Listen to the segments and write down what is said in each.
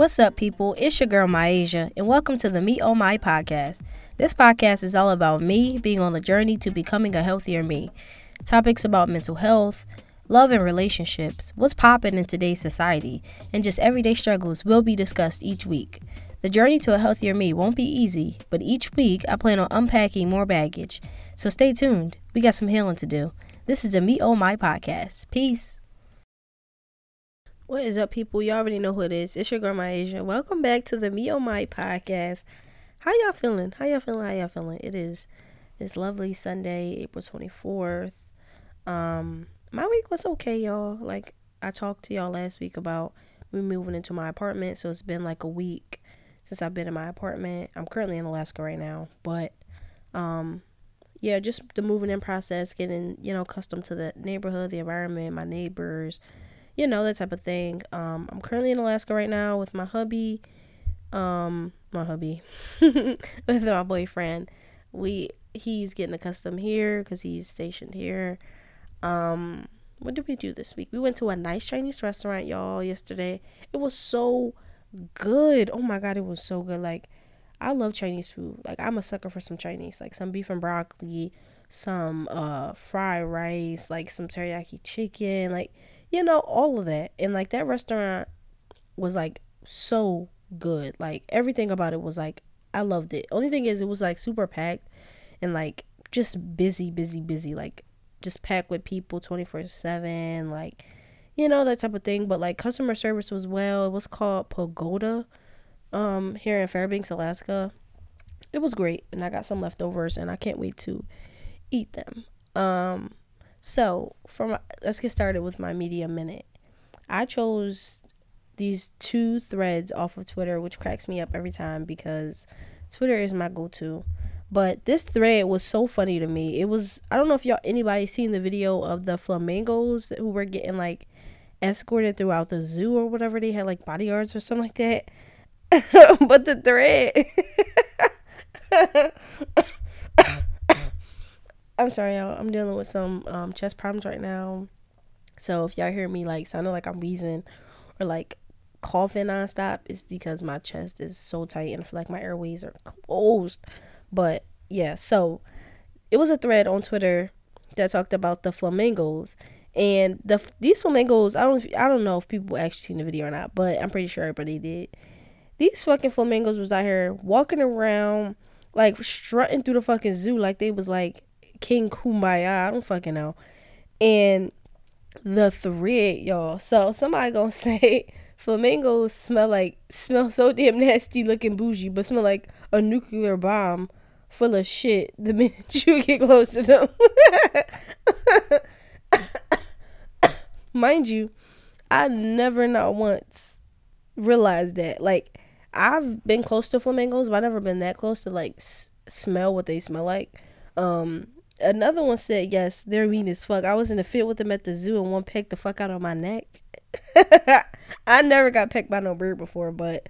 What's up, people? It's your girl, Myasia, and welcome to the Me Oh My podcast. This podcast is all about me being on the journey to becoming a healthier me. Topics about mental health, love and relationships, what's popping in today's society, and just everyday struggles will be discussed each week. The journey to a healthier me won't be easy, but each week I plan on unpacking more baggage. So stay tuned. We got some healing to do. This is the Me Oh My podcast. Peace. What is up, people? You all already know who it is. It's your girl, Myasia. Welcome back to the Me On My podcast. How y'all feeling? How y'all feeling? How y'all feeling? It is this lovely Sunday, April 24th. Um, my week was okay, y'all. Like, I talked to y'all last week about me moving into my apartment. So it's been like a week since I've been in my apartment. I'm currently in Alaska right now. But, um, yeah, just the moving in process, getting, you know, accustomed to the neighborhood, the environment, my neighbors you know, that type of thing. Um, I'm currently in Alaska right now with my hubby, um, my hubby, with my boyfriend. We he's getting accustomed here because he's stationed here. Um, what did we do this week? We went to a nice Chinese restaurant, y'all, yesterday. It was so good. Oh my god, it was so good. Like, I love Chinese food. Like, I'm a sucker for some Chinese, like some beef and broccoli, some uh fried rice, like some teriyaki chicken, like you know, all of that. And like that restaurant was like so good. Like everything about it was like I loved it. Only thing is it was like super packed and like just busy, busy, busy. Like just packed with people 24 7. Like, you know, that type of thing. But like customer service was well. It was called Pagoda um here in Fairbanks, Alaska. It was great. And I got some leftovers and I can't wait to eat them. Um so, from let's get started with my media minute. I chose these two threads off of Twitter, which cracks me up every time because Twitter is my go-to. But this thread was so funny to me. It was I don't know if y'all anybody seen the video of the flamingos who were getting like escorted throughout the zoo or whatever. They had like bodyguards or something like that. but the thread I'm sorry, y'all. I'm dealing with some um, chest problems right now. So if y'all hear me like sounding like I'm wheezing or like coughing nonstop, it's because my chest is so tight and I feel like my airways are closed. But yeah, so it was a thread on Twitter that talked about the flamingos and the these flamingos. I don't I don't know if people actually seen the video or not, but I'm pretty sure everybody did. These fucking flamingos was out here walking around like strutting through the fucking zoo like they was like King Kumbaya. I don't fucking know. And the thread, y'all. So somebody gonna say flamingos smell like smell so damn nasty looking bougie, but smell like a nuclear bomb full of shit the minute you get close to them. Mind you, I never not once realized that. Like I've been close to flamingos, but I never been that close to like s- smell what they smell like. Um, another one said yes, they're mean as fuck. I was in a fit with them at the zoo and one pecked the fuck out of my neck. I never got pecked by no bird before, but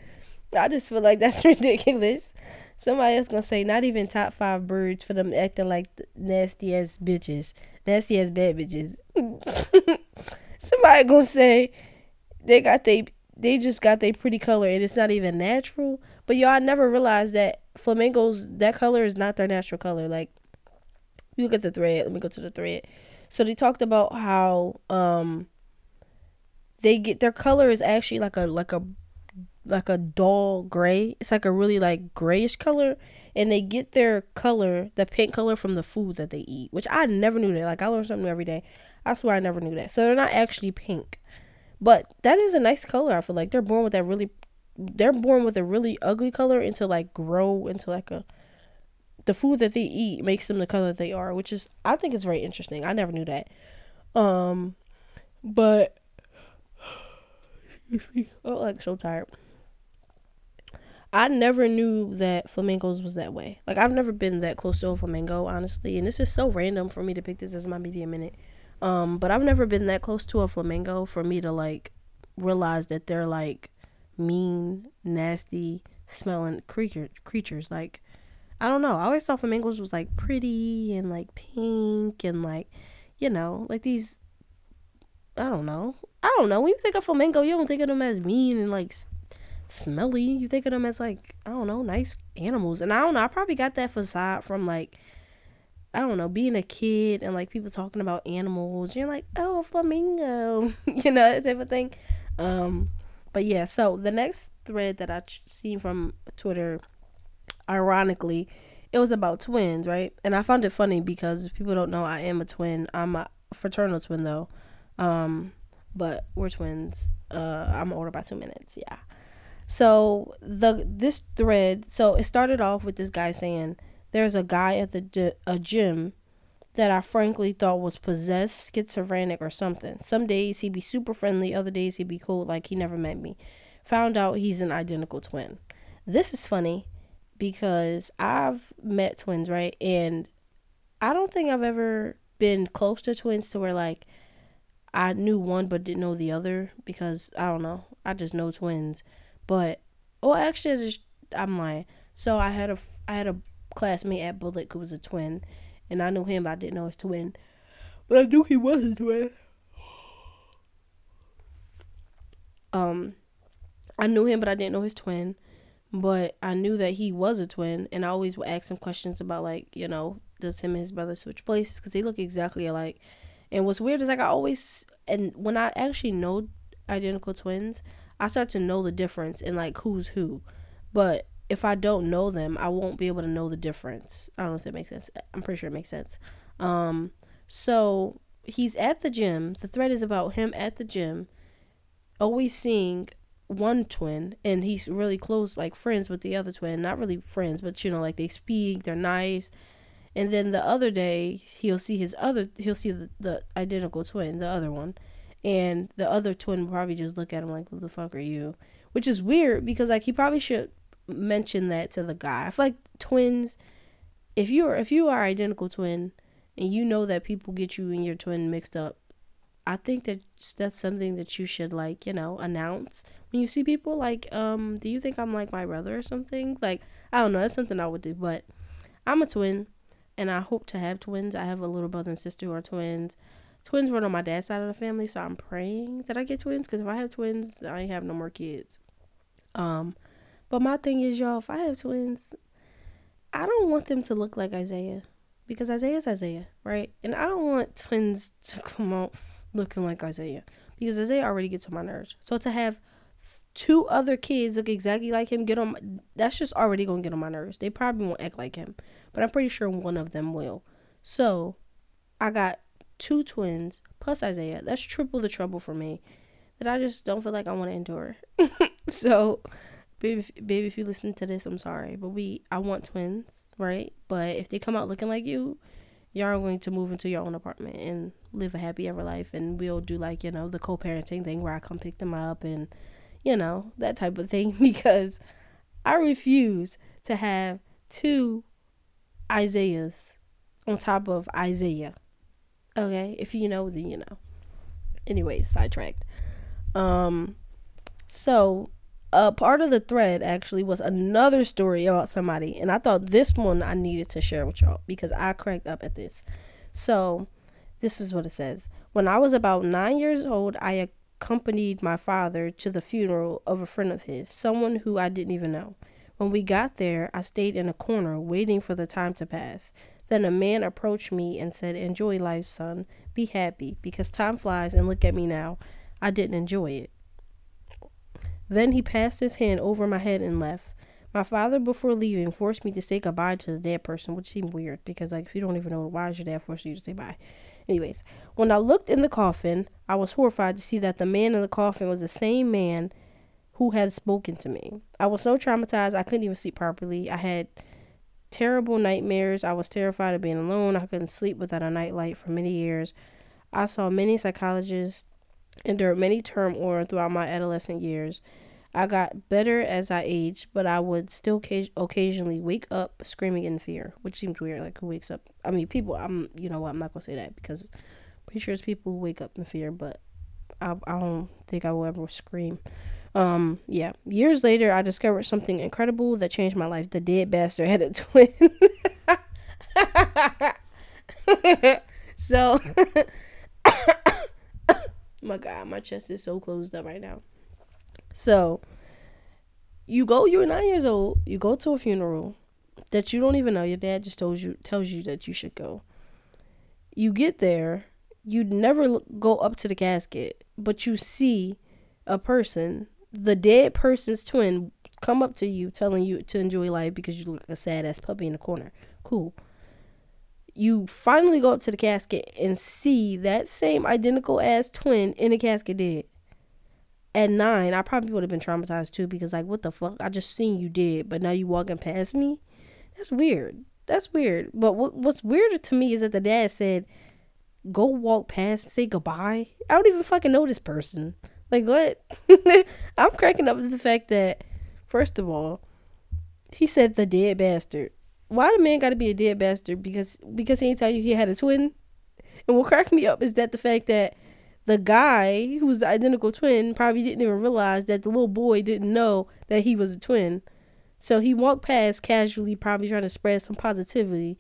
I just feel like that's ridiculous. Somebody else gonna say not even top five birds for them acting like nasty ass bitches, nasty ass bad bitches. Somebody gonna say they got they they just got their pretty color and it's not even natural. But y'all, I never realized that flamingos that color is not their natural color. Like you look at the thread. Let me go to the thread. So they talked about how um they get their color is actually like a like a like a dull gray. It's like a really like grayish color, and they get their color, the pink color, from the food that they eat. Which I never knew that. Like I learn something every day. I swear I never knew that. So they're not actually pink, but that is a nice color. I feel like they're born with that really. They're born with a really ugly color into like grow into like a the food that they eat makes them the color they are, which is I think is very interesting. I never knew that. Um, but oh, like so tired. I never knew that flamingos was that way. Like I've never been that close to a flamingo, honestly, and this is so random for me to pick this as my media minute. Um, but I've never been that close to a flamingo for me to like realize that they're like mean, nasty, smelling creature creatures. Like I don't know. I always thought flamingos was like pretty and like pink and like, you know, like these. I don't know. I don't know. When you think of flamingo, you don't think of them as mean and like smelly. You think of them as like I don't know, nice animals. And I don't know. I probably got that facade from like I don't know, being a kid and like people talking about animals. You're like, oh, a flamingo, you know, that type of thing. Um, but yeah. So the next thread that I ch- seen from Twitter, ironically, it was about twins, right? And I found it funny because people don't know I am a twin. I'm a fraternal twin though. Um, but we're twins. Uh, I'm older by two minutes. Yeah. So the this thread, so it started off with this guy saying there's a guy at the a gym that I frankly thought was possessed, schizophrenic, or something. Some days he'd be super friendly, other days he'd be cool, like he never met me. Found out he's an identical twin. This is funny because I've met twins, right? And I don't think I've ever been close to twins to where like I knew one but didn't know the other because I don't know. I just know twins. But well, actually, I just I'm lying. So I had a I had a classmate at Bullock who was a twin, and I knew him, but I didn't know his twin. But I knew he was a twin. Um, I knew him, but I didn't know his twin. But I knew that he was a twin, and I always would ask him questions about like, you know, does him and his brother switch places? Because they look exactly alike. And what's weird is like I always, and when I actually know identical twins, I start to know the difference in like who's who. But if I don't know them, I won't be able to know the difference. I don't know if that makes sense. I'm pretty sure it makes sense. Um, so he's at the gym. The thread is about him at the gym, always seeing one twin, and he's really close, like friends with the other twin. Not really friends, but you know, like they speak, they're nice. And then the other day, he'll see his other, he'll see the, the identical twin, the other one, and the other twin will probably just look at him like, "Who the fuck are you?" Which is weird because like he probably should mention that to the guy. I feel like twins, if you are if you are identical twin and you know that people get you and your twin mixed up, I think that that's something that you should like, you know, announce when you see people. Like, um, do you think I'm like my brother or something? Like, I don't know. That's something I would do. But I'm a twin, and I hope to have twins. I have a little brother and sister who are twins. Twins run on my dad's side of the family, so I'm praying that I get twins. Because if I have twins, I have no more kids. Um, but my thing is, y'all, if I have twins, I don't want them to look like Isaiah because Isaiah's Isaiah, right? And I don't want twins to come out looking like Isaiah because Isaiah already gets on my nerves. So to have two other kids look exactly like him, get on that's just already gonna get on my nerves. They probably won't act like him, but I'm pretty sure one of them will. So I got two twins plus Isaiah. That's triple the trouble for me that I just don't feel like I want to endure. so baby, baby, if you listen to this, I'm sorry, but we, I want twins, right? But if they come out looking like you, y'all are going to move into your own apartment and live a happy ever life, and we'll do like you know the co-parenting thing where I come pick them up and you know that type of thing because I refuse to have two Isaiahs on top of Isaiah. Okay, if you know, then you know. Anyways, sidetracked. Um, so a part of the thread actually was another story about somebody, and I thought this one I needed to share with y'all because I cracked up at this. So, this is what it says. When I was about nine years old, I accompanied my father to the funeral of a friend of his, someone who I didn't even know. When we got there, I stayed in a corner waiting for the time to pass. Then a man approached me and said, Enjoy life, son. Be happy, because time flies, and look at me now. I didn't enjoy it. Then he passed his hand over my head and left. My father, before leaving, forced me to say goodbye to the dead person, which seemed weird because, like, if you don't even know why is your dad forcing you to say bye. Anyways, when I looked in the coffin, I was horrified to see that the man in the coffin was the same man who had spoken to me. I was so traumatized I couldn't even sleep properly. I had terrible nightmares. I was terrified of being alone. I couldn't sleep without a nightlight for many years. I saw many psychologists endured many turmoil throughout my adolescent years. I got better as I aged, but I would still occasionally wake up screaming in fear, which seems weird. Like who wakes up? I mean, people. I'm. You know what? I'm not gonna say that because I'm pretty sure it's people who wake up in fear, but I, I don't think I will ever scream. Um, yeah. Years later, I discovered something incredible that changed my life. The dead bastard had a twin. so my God, my chest is so closed up right now. So you go, you're nine years old, you go to a funeral that you don't even know. Your dad just told you tells you that you should go. You get there, You'd never go up to the casket, but you see a person, the dead person's twin, come up to you telling you to enjoy life because you look like a sad ass puppy in the corner. Cool. You finally go up to the casket and see that same identical ass twin in the casket dead. At nine, I probably would have been traumatized too because like what the fuck? I just seen you dead, but now you walking past me? That's weird. That's weird. But what what's weirder to me is that the dad said, "Go walk past, say goodbye." I don't even fucking know this person. Like what? I'm cracking up at the fact that, first of all, he said the dead bastard. Why the man got to be a dead bastard? Because because he didn't tell you he had a twin. And what cracked me up is that the fact that the guy who was the identical twin probably didn't even realize that the little boy didn't know that he was a twin. So he walked past casually, probably trying to spread some positivity.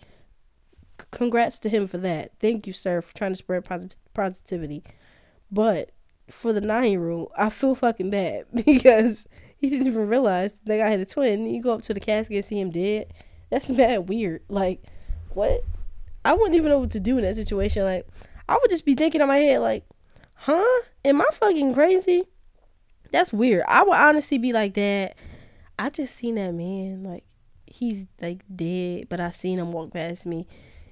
Congrats to him for that. Thank you, sir, for trying to spread pos- positivity. But for the nine year old, I feel fucking bad because he didn't even realize that I had a twin. You go up to the casket and see him dead. That's mad weird. Like, what? I wouldn't even know what to do in that situation. Like, I would just be thinking in my head, like, huh? Am I fucking crazy? That's weird. I would honestly be like that. I just seen that man, like, he's like dead, but I seen him walk past me.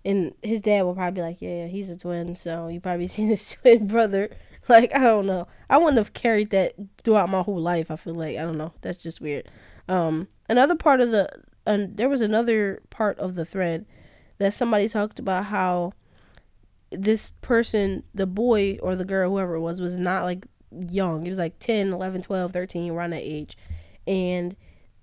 And his dad will probably be like, Yeah, he's a twin, so you probably seen his twin brother. Like, I don't know. I wouldn't have carried that throughout my whole life. I feel like I don't know. That's just weird. Um, another part of the there was another part of the thread that somebody talked about how this person, the boy or the girl, whoever it was, was not like young. He was like 10, 11, 12, 13, around that age. And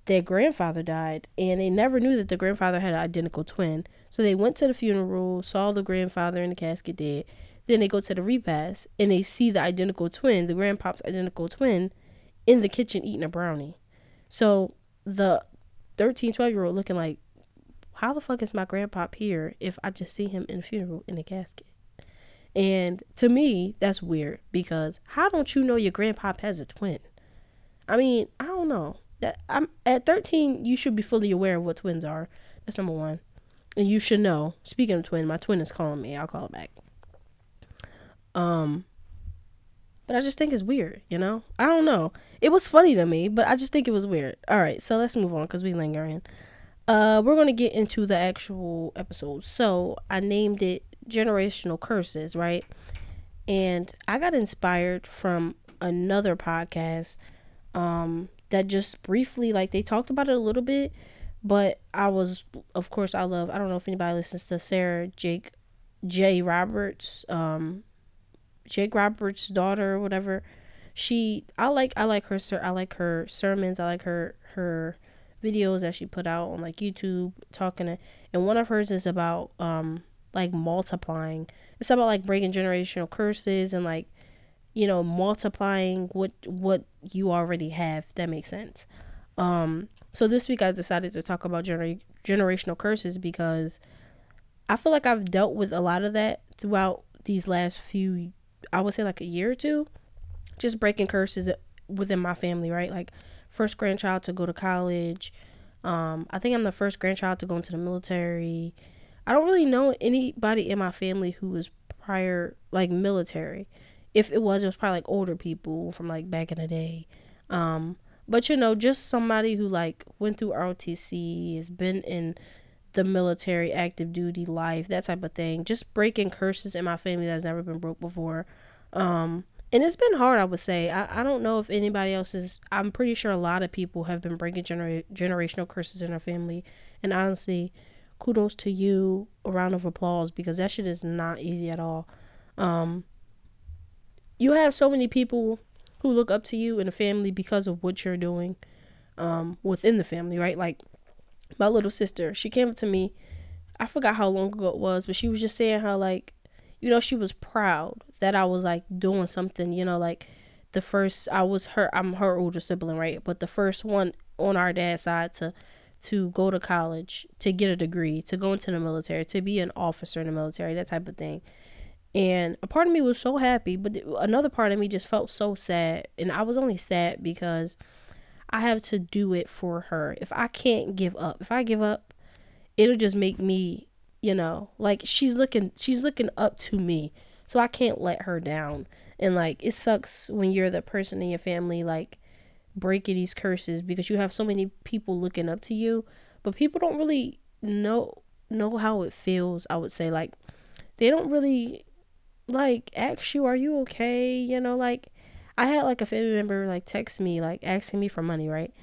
their grandfather died. And they never knew that the grandfather had an identical twin. So they went to the funeral, saw the grandfather in the casket dead. Then they go to the repast and they see the identical twin, the grandpop's identical twin, in the kitchen eating a brownie. So the 13, 12 year old looking like, how the fuck is my grandpa here if I just see him in a funeral in a casket? And to me, that's weird because how don't you know your grandpa has a twin? I mean, I don't know. That I'm at 13, you should be fully aware of what twins are. That's number one. And you should know. Speaking of twin, my twin is calling me. I'll call it back. Um but I just think it's weird, you know? I don't know. It was funny to me, but I just think it was weird. All right, so let's move on because we lingering. Uh, we're going to get into the actual episode. So I named it Generational Curses, right? And I got inspired from another podcast um, that just briefly, like, they talked about it a little bit, but I was, of course, I love, I don't know if anybody listens to Sarah Jake J. Roberts. Um, Jake Roberts' daughter or whatever. She I like I like her sir I like her sermons, I like her her videos that she put out on like YouTube talking to, and one of hers is about um like multiplying. It's about like breaking generational curses and like you know multiplying what what you already have. that makes sense. Um so this week I decided to talk about gener- generational curses because I feel like I've dealt with a lot of that throughout these last few I would say like a year or two, just breaking curses within my family, right? Like first grandchild to go to college. Um, I think I'm the first grandchild to go into the military. I don't really know anybody in my family who was prior like military. If it was, it was probably like older people from like back in the day. Um, but you know, just somebody who like went through ROTC, has been in the military, active duty life, that type of thing. Just breaking curses in my family that's never been broke before. Um, and it's been hard, I would say. I, I don't know if anybody else is. I'm pretty sure a lot of people have been breaking genera- generational curses in their family. And honestly, kudos to you. A round of applause because that shit is not easy at all. Um, you have so many people who look up to you in the family because of what you're doing um, within the family, right? Like my little sister, she came up to me. I forgot how long ago it was, but she was just saying how like, you know, she was proud that I was like doing something, you know, like the first I was her I'm her older sibling, right? But the first one on our dad's side to to go to college, to get a degree, to go into the military, to be an officer in the military, that type of thing. And a part of me was so happy, but another part of me just felt so sad. And I was only sad because I have to do it for her. If I can't give up, if I give up, it'll just make me, you know, like she's looking she's looking up to me. So I can't let her down. And like it sucks when you're the person in your family like breaking these curses because you have so many people looking up to you, but people don't really know know how it feels. I would say like they don't really like ask you, "Are you okay?" You know, like I had like a family member like text me like asking me for money, right?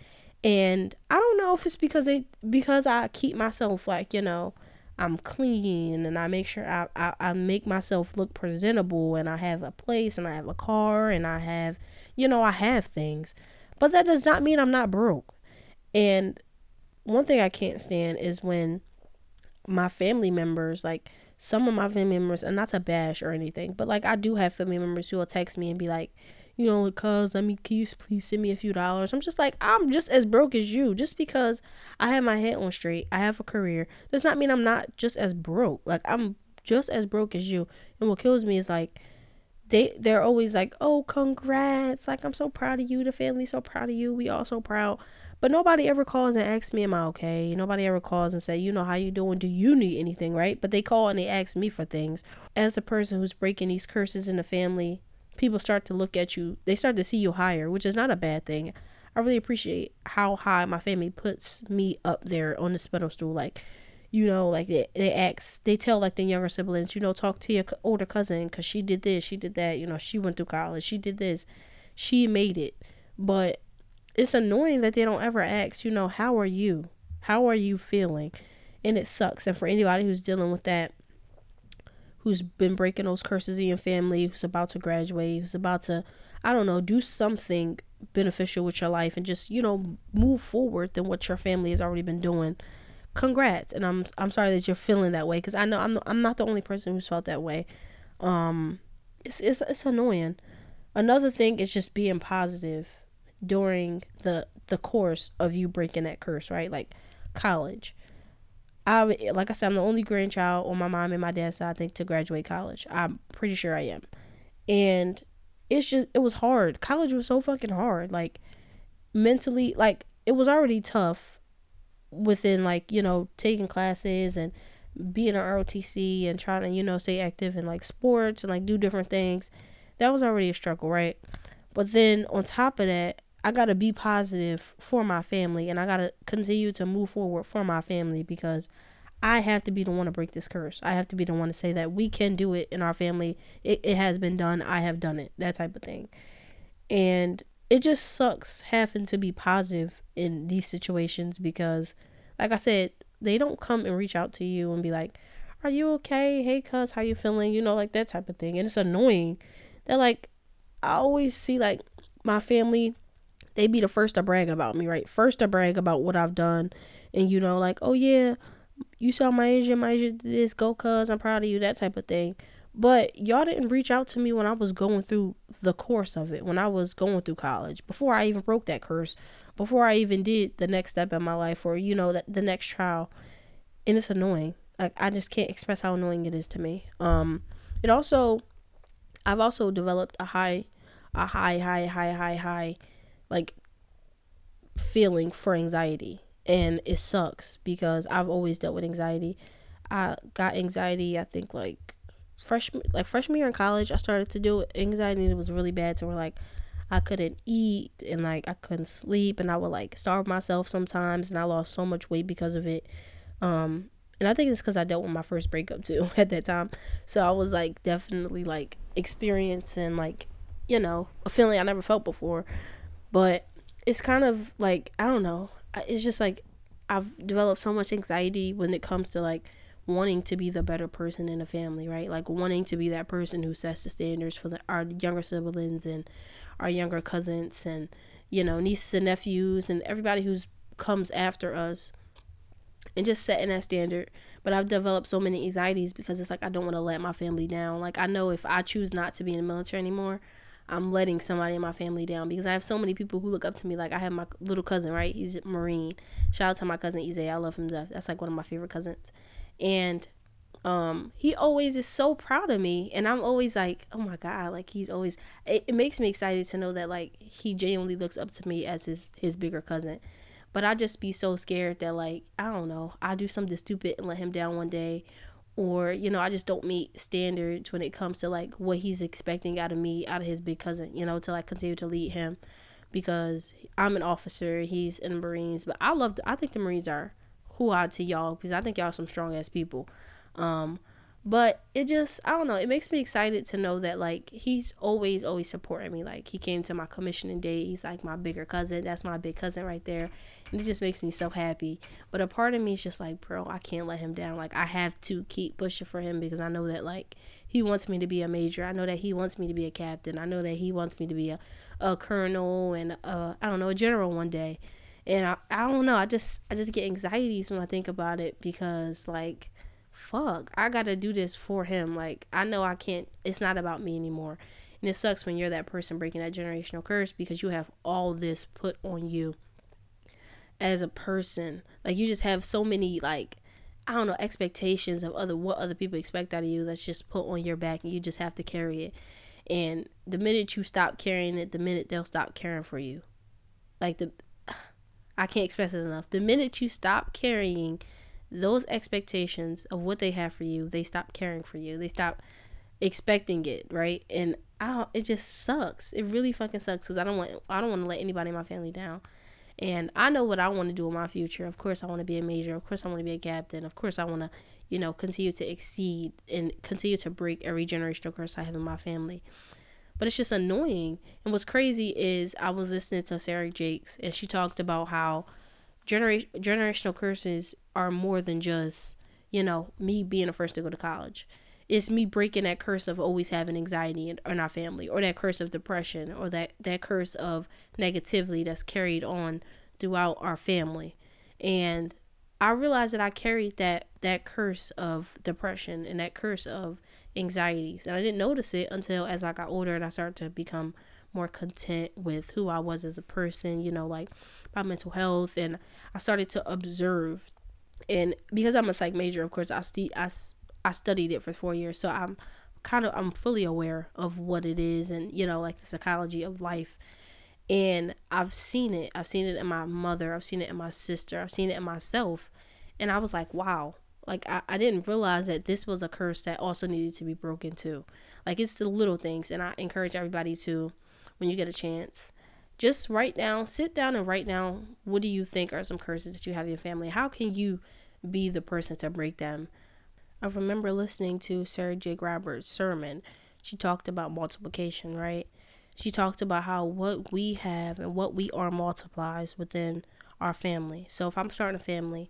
And I don't know if it's because they because I keep myself like you know I'm clean and I make sure I, I, I make myself look presentable and I have a place and I have a car and I have you know I have things but that does not mean I'm not broke. And one thing I can't stand is when my family members, like some of my family members, and not to bash or anything, but like I do have family members who will text me and be like, you know, cuz let me can you please send me a few dollars? I'm just like, I'm just as broke as you. Just because I have my head on straight, I have a career, does not mean I'm not just as broke. Like I'm just as broke as you. And what kills me is like they they're always like, "Oh, congrats! Like I'm so proud of you. The family's so proud of you. We all so proud." But nobody ever calls and asks me, "Am I okay?" Nobody ever calls and say, "You know how you doing? Do you need anything?" Right? But they call and they ask me for things. As the person who's breaking these curses in the family, people start to look at you. They start to see you higher, which is not a bad thing. I really appreciate how high my family puts me up there on this pedestal. Like you know, like they, they ask, they tell like the younger siblings, you know, talk to your older cousin because she did this, she did that, you know, she went through college, she did this, she made it. But it's annoying that they don't ever ask, you know, how are you? How are you feeling? And it sucks. And for anybody who's dealing with that, who's been breaking those curses in your family, who's about to graduate, who's about to, I don't know, do something beneficial with your life and just, you know, move forward than what your family has already been doing. Congrats. And i'm i'm sorry that you're feeling that way because i know i'm i'm not the only person who's felt that way. Um it's it's it's annoying. Another thing is just being positive during the the course of you breaking that curse right? Like college i like i said i'm the only grandchild on my mom and my dad's side i think to graduate college. I'm pretty sure i am. And it's just it was hard. College was so fucking hard. Like mentally like it was already tough within like you know taking classes and being an ROTC and trying to you know stay active in like sports and like do different things. That was already a struggle right? But then on top of that I got to be positive for my family and I got to continue to move forward for my family because I have to be the one to break this curse. I have to be the one to say that we can do it in our family. It, it has been done. I have done it. That type of thing. And it just sucks having to be positive in these situations because like I said, they don't come and reach out to you and be like, "Are you okay? Hey, cuz, how you feeling?" You know, like that type of thing. And it's annoying. They're like, I always see like my family, they be the first to brag about me, right? First to brag about what I've done, and you know, like, oh yeah, you saw Myasia, my Asia this, go cuz, I'm proud of you, that type of thing. But y'all didn't reach out to me when I was going through the course of it, when I was going through college, before I even broke that curse, before I even did the next step in my life or, you know, the, the next trial. And it's annoying. Like I just can't express how annoying it is to me. Um it also I've also developed a high a high, high, high, high, high like feeling for anxiety. And it sucks because I've always dealt with anxiety. I got anxiety I think like freshman like freshman year in college I started to do anxiety and it was really bad to where like I couldn't eat and like I couldn't sleep and I would like starve myself sometimes and I lost so much weight because of it. Um and I think it's because I dealt with my first breakup too at that time. So I was like definitely like experiencing like, you know, a feeling I never felt before. But it's kind of like, I don't know. It's just like I've developed so much anxiety when it comes to like wanting to be the better person in the family, right? Like wanting to be that person who sets the standards for the, our younger siblings and our younger cousins and you know nieces and nephews and everybody who's comes after us and just setting that standard but i've developed so many anxieties because it's like i don't want to let my family down like i know if i choose not to be in the military anymore i'm letting somebody in my family down because i have so many people who look up to me. Like i have my little cousin right? He's marine. Shout out to my cousin Izay. i love him death. That's like one of my favorite cousins. And um he always is so proud of me. And i'm always like oh my god like he's always it, it makes me excited to know that like he genuinely looks up to me as his his bigger cousin. But i just be so scared that like i don't know. I do something stupid and let him down one day or you know i just don't meet standards when it comes to like what he's expecting out of me out of his big cousin you know to like continue to lead him because i'm an officer he's in the marines but i love the, i think the marines are who are to y'all because i think y'all some strong ass people um, but it just I don't know, it makes me excited to know that like he's always always supporting me. Like he came to my commissioning day, he's like my bigger cousin. That's my big cousin right there. It just makes me so happy. But a part of me is just like, bro, I can't let him down. Like I have to keep pushing for him because I know that like he wants me to be a major. I know that he wants me to be a captain. I know that he wants me to be a, a colonel and uh I don't know, a general one day. And I, I don't know, I just I just get anxieties when I think about it because like fuck, I gotta do this for him. Like, I know I can't, it's not about me anymore. And it sucks when you're that person breaking that generational curse because you have all this put on you as a person. Like, you just have so many, like, I don't know, expectations of other, what other people expect out of you that's just put on your back and you just have to carry it. And the minute you stop carrying it, the minute they'll stop caring for you. Like, the, I can't express it enough. The minute you stop carrying those expectations of what they have for you, they stop caring for you. They stop expecting it, right? And I it just sucks. It really fucking sucks because I don't want I don't want to let anybody in my family down. And I know what I want to do in my future. Of course, I want to be a major. Of course, I want to be a captain. Of course, I want to, you know, continue to exceed and continue to break every generational curse I have in my family. But it's just annoying. And what's crazy is I was listening to Sarah Jakes and she talked about how genera- generational curses are more than just, you know, me being the first to go to college. It's me breaking that curse of always having anxiety in, in our family, or that curse of depression, or that, that curse of negativity that's carried on throughout our family. And I realized that I carried that that curse of depression and that curse of anxieties. And I didn't notice it until as I got older and I started to become more content with who I was as a person, you know, like my mental health. And I started to observe and because I'm a psych major, of course, I st- I, I studied it for four years, so I'm kind of I'm fully aware of what it is, and you know, like the psychology of life. And I've seen it. I've seen it in my mother. I've seen it in my sister. I've seen it in myself. And I was like, wow. Like I, I didn't realize that this was a curse that also needed to be broken too. Like it's the little things. And I encourage everybody to, when you get a chance, just write down, sit down and write down what do you think are some curses that you have in your family? How can you be the person to break them? I remember listening to Sarah J. Roberts' sermon. She talked about multiplication, right? She talked about how what we have and what we are multiplies within our family. So if I'm starting a family,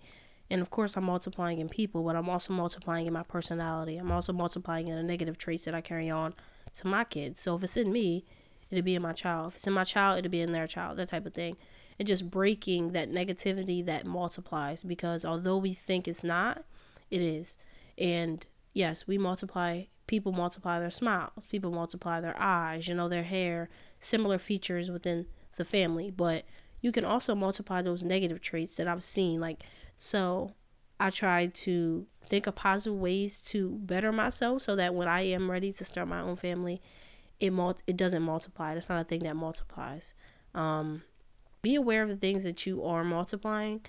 and of course I'm multiplying in people, but I'm also multiplying in my personality. I'm also multiplying in the negative traits that I carry on to my kids. So if it's in me, it'll be in my child. If it's in my child, it'll be in their child, that type of thing. And just breaking that negativity that multiplies because although we think it's not, it is. And yes, we multiply, people multiply their smiles, people multiply their eyes, you know, their hair, similar features within the family. But you can also multiply those negative traits that I've seen. Like, so I try to think of positive ways to better myself so that when I am ready to start my own family, it mul- it doesn't multiply. It's not a thing that multiplies. Um, be aware of the things that you are multiplying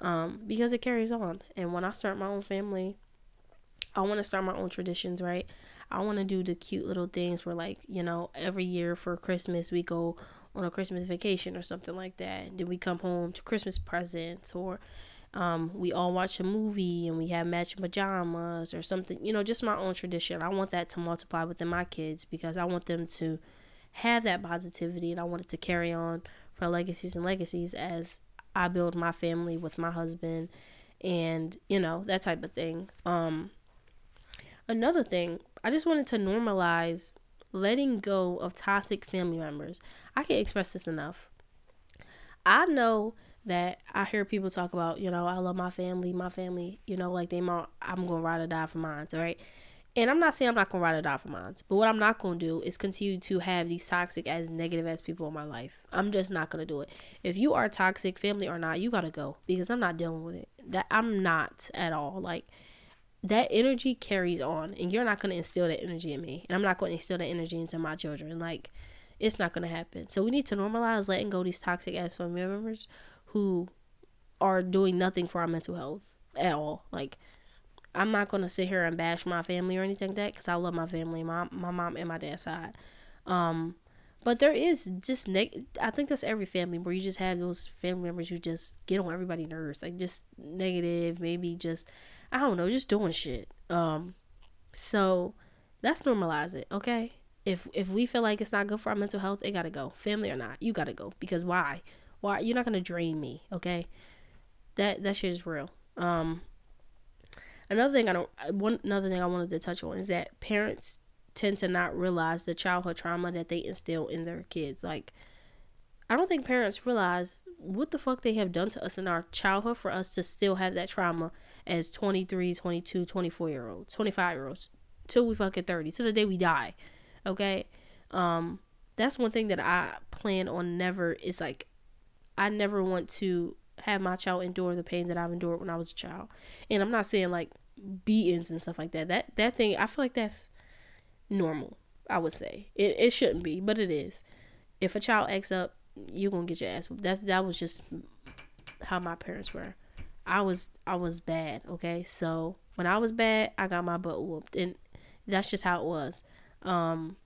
um, because it carries on. And when I start my own family, I want to start my own traditions, right? I want to do the cute little things where, like, you know, every year for Christmas, we go on a Christmas vacation or something like that. And then we come home to Christmas presents or um, we all watch a movie and we have matching pajamas or something, you know, just my own tradition. I want that to multiply within my kids because I want them to have that positivity and I want it to carry on for legacies and legacies as I build my family with my husband and, you know, that type of thing. Um, another thing, I just wanted to normalize letting go of toxic family members. I can't express this enough. I know that I hear people talk about, you know, I love my family, my family, you know, like they might, I'm gonna ride or die for mine, right? And I'm not saying I'm not gonna ride or die for mine, but what I'm not gonna do is continue to have these toxic as negative as people in my life. I'm just not gonna do it. If you are toxic, family or not, you gotta go because I'm not dealing with it. That I'm not at all. Like that energy carries on and you're not going to instill that energy in me and i'm not going to instill that energy into my children. Like it's not going to happen. So we need to normalize letting go these toxic ass family members who are doing nothing for our mental health at all. Like i'm not going to sit here and bash my family or anything like that because i love my family my, my mom and my dad's side. Um but there is just neg- I think that's every family where you just have those family members who just get on everybody's nerves, like just negative, maybe just I don't know, just doing shit. Um, so let's normalize it, okay? If if we feel like it's not good for our mental health, it gotta go. Family or not, you gotta go because why? Why you're not gonna drain me, okay? That that shit is real. Um, another thing I don't one another thing I wanted to touch on is that parents tend to not realize the childhood trauma that they instill in their kids. Like I don't think parents realize what the fuck they have done to us in our childhood for us to still have that trauma as 23, 22, 24 year olds, 25 year olds, till we fucking 30, till the day we die. Okay? Um, that's one thing that I plan on never is like, I never want to have my child endure the pain that I've endured when I was a child. And I'm not saying like beatings and stuff like that. That that thing, I feel like that's normal. I would say it, it shouldn't be, but it is. If a child acts up, you're gonna get your ass. That's that was just how my parents were. I was I was bad, okay? So when I was bad, I got my butt whooped and that's just how it was. Um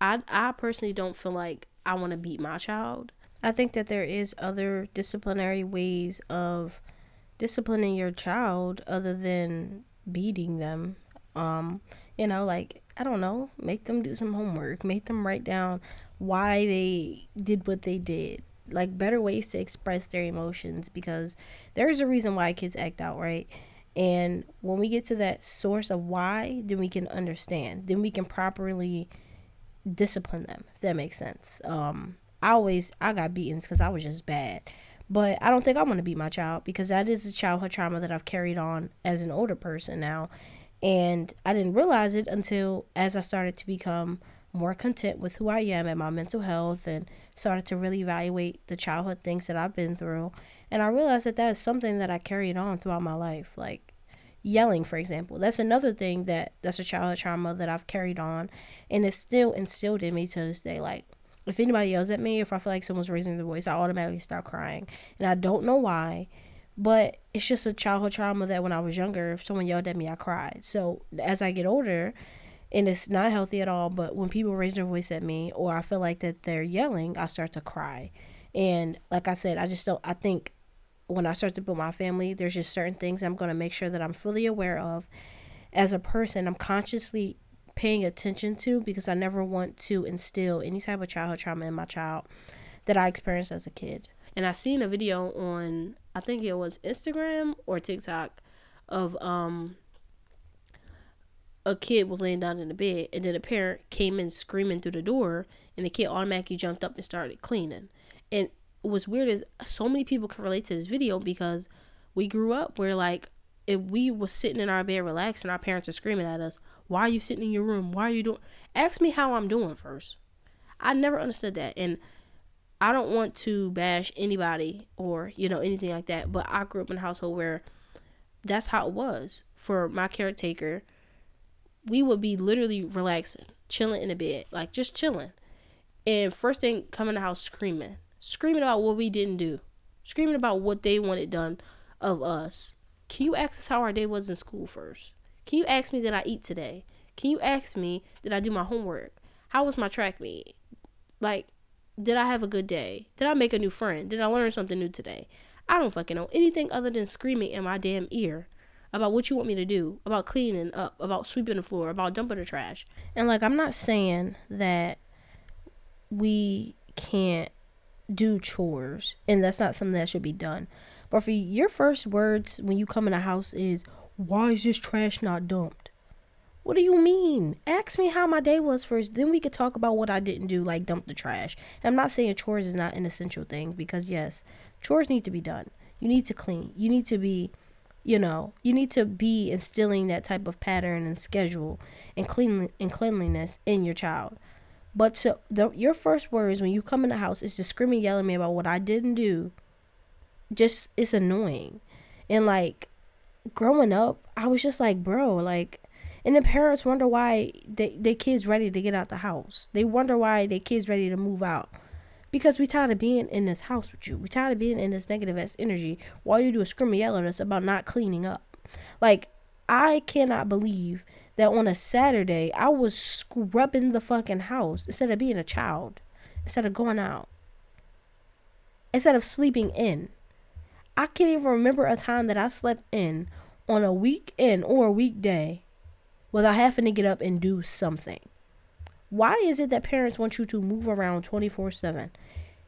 I I personally don't feel like I want to beat my child. I think that there is other disciplinary ways of disciplining your child other than beating them. Um, you know, like I don't know, make them do some homework, make them write down why they did what they did like better ways to express their emotions because there's a reason why kids act out right? And when we get to that source of why then we can understand. Then we can properly discipline them if that makes sense. Um i always i got beaten because i was just bad. But i don't think i'm to beat my child because that is a childhood trauma that i've carried on as an older person now. And i didn't realize it until as i started to become more content with who I am and my mental health and started to really evaluate the childhood things that I've been through. And I realized that that is something that I carried on throughout my life. Like yelling, for example. That's another thing that that's a childhood trauma that I've carried on and it's still instilled in me to this day. Like if anybody yells at me, if I feel like someone's raising their voice, I automatically start crying. And I don't know why, but it's just a childhood trauma that when I was younger, if someone yelled at me, I cried. So as I get older, and it's not healthy at all. But when people raise their voice at me or I feel like that they're yelling, I start to cry. And like I said, I just don't. I think when I start to build my family, there's just certain things I'm going to make sure that I'm fully aware of as a person. I'm consciously paying attention to because I never want to instill any type of childhood trauma in my child that I experienced as a kid. And I seen a video on I think it was Instagram or TikTok of um a kid was laying down in the bed and then a parent came in screaming through the door and the kid automatically jumped up and started cleaning. And what's weird is so many people can relate to this video because we grew up where like if we was sitting in our bed relaxing, our parents are screaming at us, Why are you sitting in your room? Why are you doing ask me how I'm doing first. I never understood that and I don't want to bash anybody or, you know, anything like that, but I grew up in a household where that's how it was for my caretaker we would be literally relaxing, chilling in the bed, like just chilling. And first thing coming out screaming. Screaming about what we didn't do. Screaming about what they wanted done of us. Can you ask us how our day was in school first? Can you ask me did I eat today? Can you ask me did I do my homework? How was my track meet? Like, did I have a good day? Did I make a new friend? Did I learn something new today? I don't fucking know anything other than screaming in my damn ear about what you want me to do, about cleaning up, about sweeping the floor, about dumping the trash. And like I'm not saying that we can't do chores and that's not something that should be done. But for your first words when you come in the house is why is this trash not dumped? What do you mean? Ask me how my day was first. Then we could talk about what I didn't do, like dump the trash. I'm not saying chores is not an essential thing because, yes, chores need to be done. You need to clean. You need to be you know you need to be instilling that type of pattern and schedule and clean and cleanliness in your child but so the, your first words when you come in the house is just screaming yelling at me about what i didn't do just it's annoying and like growing up, I was just like, bro, like, and the parents wonder why they, their kids ready to get out the house. They wonder why their kids ready to move out. Because we tired of being in this house with you. We tired of being in this negative ass energy while you do a scream and yell at us about not cleaning up. Like, I cannot believe that on a Saturday I was scrubbing the fucking house instead of being a child, instead of going out, instead of sleeping in. I can't even remember a time that I slept in on a weekend or a weekday without having to get up and do something. Why is it that parents want you to move around 24 7?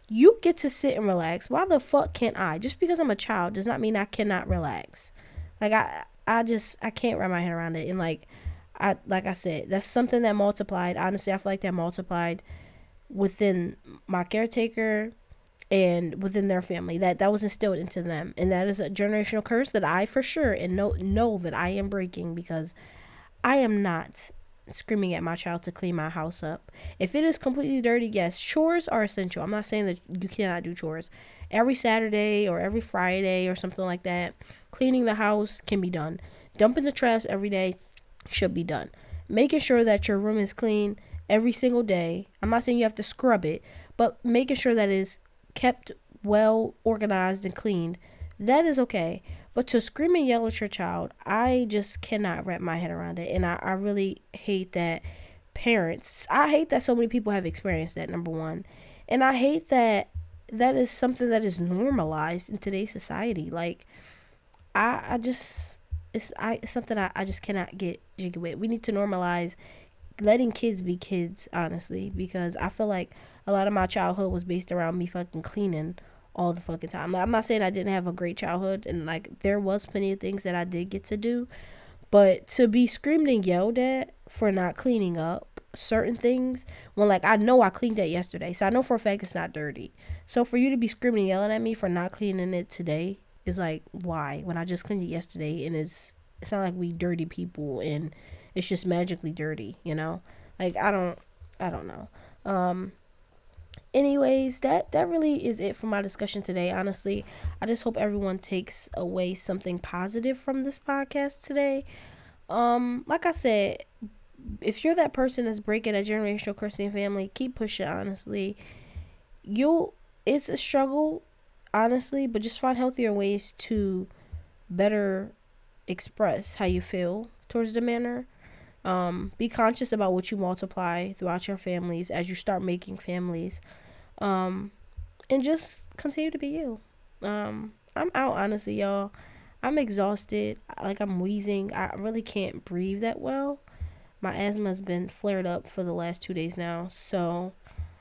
You get to sit and relax. Why the fuck can't I? Just because I'm a child does not mean I cannot relax. Like I I just I can't wrap my head around it. And like I like I said, that's something that multiplied. Honestly, I feel like that multiplied within my caretaker and within their family. That that was instilled into them. And that is a generational curse that I for sure and know know that I am breaking because I am not screaming at my child to clean my house up. If it is completely dirty, yes, chores are essential. I'm not saying that you cannot do chores. Every Saturday or every Friday or something like that, cleaning the house can be done. Dumping the trash every day should be done. Making sure that your room is clean every single day. I'm not saying you have to scrub it, but making sure that it is kept well organized and cleaned, that is okay. But to scream and yell at your child, I just cannot wrap my head around it. And I, I really hate that parents, I hate that so many people have experienced that, number one. And I hate that that is something that is normalized in today's society. Like, I, I just, it's, I, it's something I, I just cannot get jiggy with. We need to normalize letting kids be kids, honestly, because I feel like a lot of my childhood was based around me fucking cleaning all the fucking time. I'm not saying I didn't have a great childhood and like there was plenty of things that I did get to do, but to be screamed and yelled at for not cleaning up certain things when like I know I cleaned that yesterday. So I know for a fact it's not dirty. So for you to be screaming and yelling at me for not cleaning it today is like why? When I just cleaned it yesterday and it's it's not like we dirty people and it's just magically dirty, you know? Like I don't I don't know. Um anyways that that really is it for my discussion today honestly. I just hope everyone takes away something positive from this podcast today. Um like i said if you're that person that's breaking a generational cursing family keep pushing honestly. You'll it's a struggle honestly but just find healthier ways to better express how you feel towards the manner. Um, be conscious about what you multiply throughout your families as you start making families um, and just continue to be you. Um, I'm out, honestly, y'all. I'm exhausted. Like, I'm wheezing. I really can't breathe that well. My asthma has been flared up for the last two days now. So,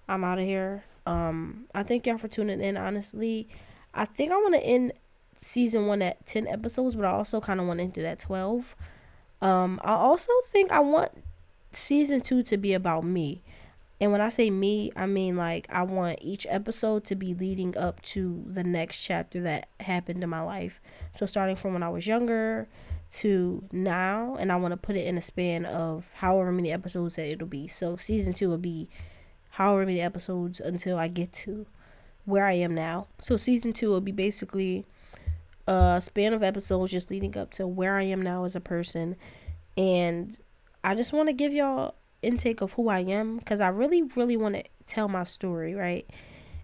I'm out of here. Um, I thank y'all for tuning in, honestly. I think I want to end season one at 10 episodes, but I also kind of want to end it at 12. Um, I also think I want season two to be about me. And when I say me, I mean like I want each episode to be leading up to the next chapter that happened in my life. So starting from when I was younger to now, and I want to put it in a span of however many episodes that it'll be. So season two will be however many episodes until I get to where I am now. So season two will be basically a span of episodes just leading up to where I am now as a person. And I just want to give y'all intake of who I am because I really, really want to tell my story, right?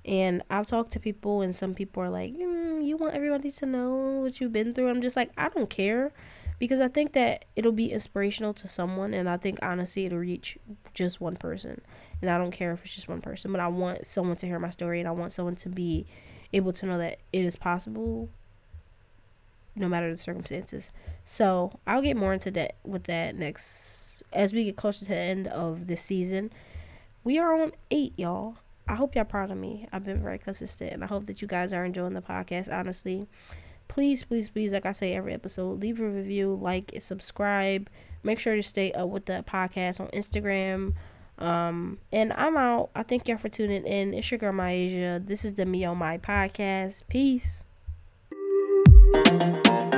And I've talked to people, and some people are like, mm, You want everybody to know what you've been through? I'm just like, I don't care because I think that it'll be inspirational to someone, and I think honestly, it'll reach just one person. And I don't care if it's just one person, but I want someone to hear my story, and I want someone to be able to know that it is possible no matter the circumstances. So I'll get more into that with that next as we get closer to the end of this season. We are on eight, y'all. I hope y'all proud of me. I've been very consistent and I hope that you guys are enjoying the podcast, honestly. Please, please, please, like I say every episode, leave a review, like, subscribe. Make sure to stay up with the podcast on Instagram. Um, and I'm out. I thank y'all for tuning in. It's your girl Myasia. This is the Me on My podcast. Peace. Thank you.